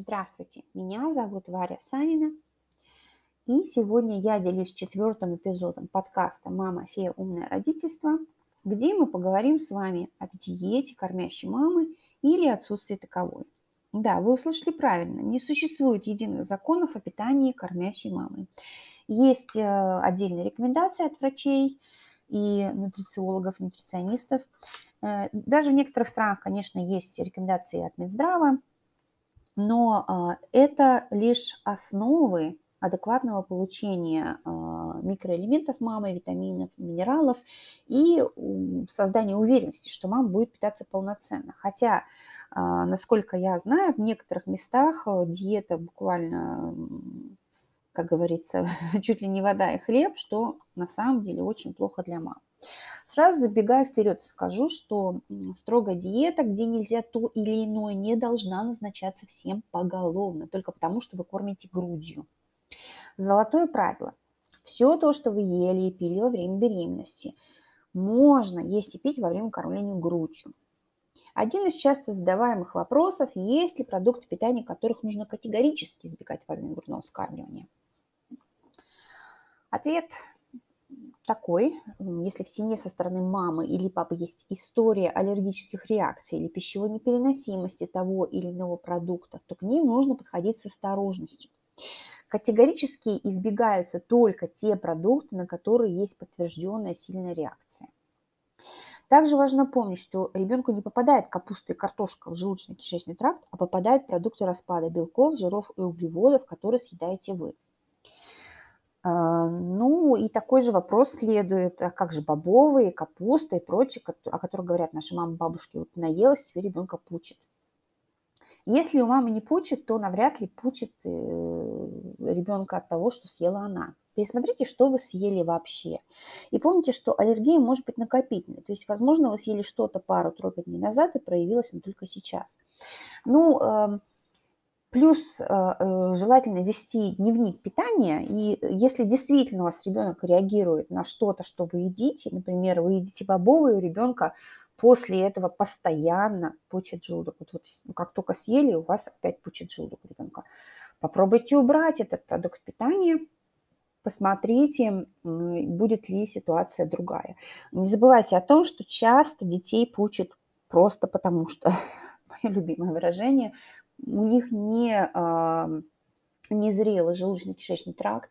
Здравствуйте, меня зовут Варя Санина, и сегодня я делюсь четвертым эпизодом подкаста «Мама, фея, умное родительство», где мы поговорим с вами об диете кормящей мамы или отсутствии таковой. Да, вы услышали правильно, не существует единых законов о питании кормящей мамы. Есть э, отдельные рекомендации от врачей и нутрициологов, нутриционистов. Э, даже в некоторых странах, конечно, есть рекомендации от Минздрава, но а, это лишь основы адекватного получения а, микроэлементов мамы, витаминов, минералов и создания уверенности, что мама будет питаться полноценно. Хотя, а, насколько я знаю, в некоторых местах диета буквально, как говорится, чуть ли не вода и хлеб, что на самом деле очень плохо для мам. Сразу забегая вперед, скажу, что строгая диета, где нельзя то или иное, не должна назначаться всем поголовно, только потому, что вы кормите грудью. Золотое правило. Все то, что вы ели и пили во время беременности, можно есть и пить во время кормления грудью. Один из часто задаваемых вопросов, есть ли продукты питания, которых нужно категорически избегать во время грудного вскармливания. Ответ такой, если в семье со стороны мамы или папы есть история аллергических реакций или пищевой непереносимости того или иного продукта, то к ним нужно подходить с осторожностью. Категорически избегаются только те продукты, на которые есть подтвержденная сильная реакция. Также важно помнить, что ребенку не попадает капуста и картошка в желудочно-кишечный тракт, а попадают продукты распада белков, жиров и углеводов, которые съедаете вы. А, ну и такой же вопрос следует, а как же бобовые, капуста и прочее, о которых говорят наши мамы, бабушки, вот наелась, теперь ребенка пучит. Если у мамы не пучит, то навряд ли пучит э, ребенка от того, что съела она. Пересмотрите, что вы съели вообще. И помните, что аллергия может быть накопительной. То есть, возможно, вы съели что-то пару-тройку дней назад и проявилась она только сейчас. Ну, эм, Плюс э, э, желательно вести дневник питания, и если действительно у вас ребенок реагирует на что-то, что вы едите, например, вы едите бобовые, у ребенка после этого постоянно пучит желудок. Вот, вот как только съели, у вас опять пучит желудок ребенка. Попробуйте убрать этот продукт питания, посмотрите, будет ли ситуация другая. Не забывайте о том, что часто детей пучит просто потому что, мое любимое выражение, у них не, не зрелый желудочно-кишечный тракт,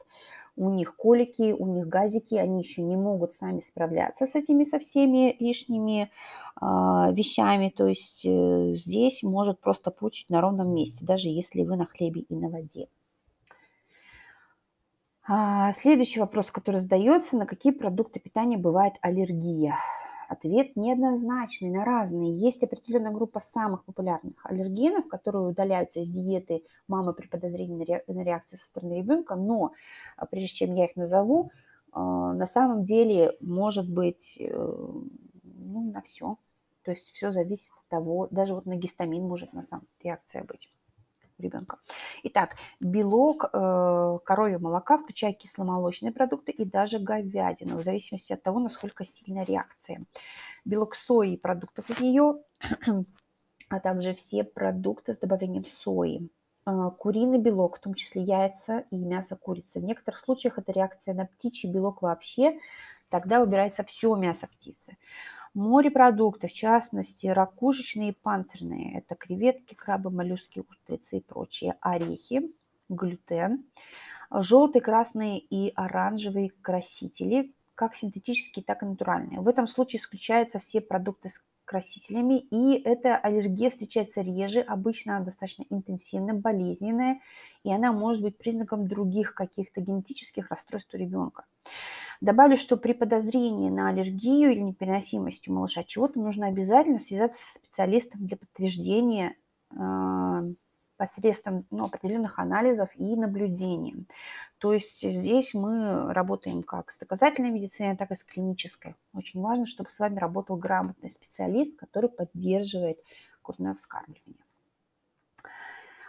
у них колики, у них газики, они еще не могут сами справляться с этими, со всеми лишними э, вещами. То есть э, здесь может просто пучить на ровном месте, даже если вы на хлебе и на воде. А, следующий вопрос, который задается, на какие продукты питания бывает аллергия? Ответ неоднозначный, на разные. Есть определенная группа самых популярных аллергенов, которые удаляются из диеты мамы при подозрении на реакцию со стороны ребенка, но а, прежде чем я их назову, а, на самом деле может быть э, ну, на все. То есть все зависит от того, даже вот на гистамин может на самом реакция быть ребенка. Итак, белок э, коровьего молока, включая кисломолочные продукты и даже говядину, в зависимости от того, насколько сильная реакция. Белок сои и продуктов из нее, а также все продукты с добавлением сои. Э, куриный белок, в том числе яйца и мясо курицы. В некоторых случаях это реакция на птичий белок вообще, тогда выбирается все мясо птицы. Морепродукты, в частности, ракушечные и панцирные. Это креветки, крабы, моллюски, устрицы и прочие. Орехи, глютен. Желтые, красные и оранжевые красители, как синтетические, так и натуральные. В этом случае исключаются все продукты с красителями, и эта аллергия встречается реже, обычно достаточно интенсивная, болезненная, и она может быть признаком других каких-то генетических расстройств у ребенка. Добавлю, что при подозрении на аллергию или непереносимость у малыша чего-то нужно обязательно связаться с специалистом для подтверждения э, посредством ну, определенных анализов и наблюдений. То есть здесь мы работаем как с доказательной медициной, так и с клинической. Очень важно, чтобы с вами работал грамотный специалист, который поддерживает грудное вскармливание.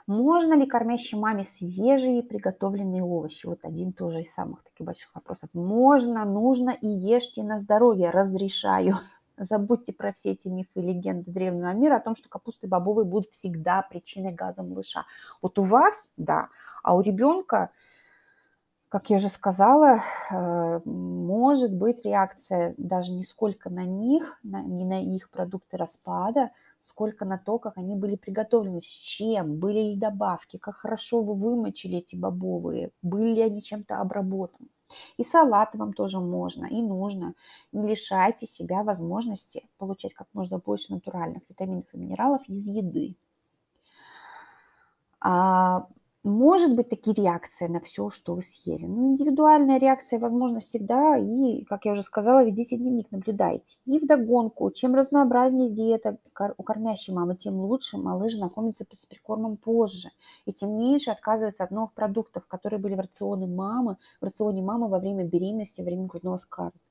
Можно ли кормящей маме свежие приготовленные овощи? Вот один тоже из самых таких больших вопросов. Можно, нужно и ешьте на здоровье, разрешаю. Забудьте про все эти мифы и легенды древнего мира о том, что капуста и бобовые будут всегда причиной газа малыша. Вот у вас, да, а у ребенка как я уже сказала, э, может быть реакция даже не сколько на них, не на их продукты распада, сколько на то, как они были приготовлены, с чем, были ли добавки, как хорошо вы вымочили эти бобовые, были ли они чем-то обработаны. И салаты вам тоже можно и нужно. Не лишайте себя возможности получать как можно больше натуральных витаминов и минералов из еды. А может быть такие реакции на все, что вы съели. Ну, индивидуальная реакция, возможно, всегда. И, как я уже сказала, ведите дневник, наблюдайте. И вдогонку, чем разнообразнее диета у кормящей мамы, тем лучше малыш знакомится с прикормом позже. И тем меньше отказывается от новых продуктов, которые были в рационе мамы, в рационе мамы во время беременности, во время грудного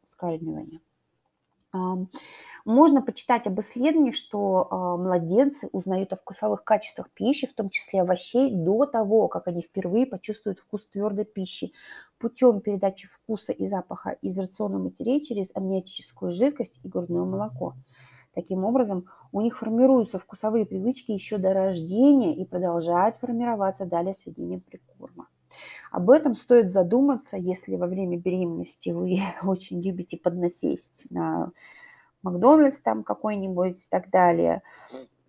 скармливания. Можно почитать об исследовании, что а, младенцы узнают о вкусовых качествах пищи, в том числе овощей, до того, как они впервые почувствуют вкус твердой пищи путем передачи вкуса и запаха из рациона матерей через амниотическую жидкость и грудное молоко. Таким образом, у них формируются вкусовые привычки еще до рождения и продолжают формироваться далее с введением прикорма. Об этом стоит задуматься, если во время беременности вы очень любите поднасесть на Макдональдс там какой-нибудь и так далее.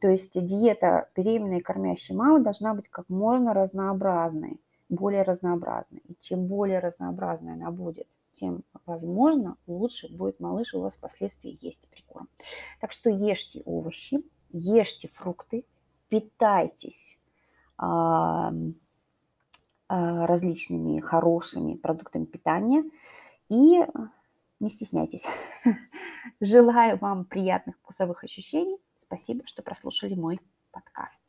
То есть диета беременной кормящей мамы должна быть как можно разнообразной, более разнообразной. И чем более разнообразной она будет, тем, возможно, лучше будет малыш у вас впоследствии есть прикорм. Так что ешьте овощи, ешьте фрукты, питайтесь а, а, различными хорошими продуктами питания и не стесняйтесь. Желаю вам приятных вкусовых ощущений. Спасибо, что прослушали мой подкаст.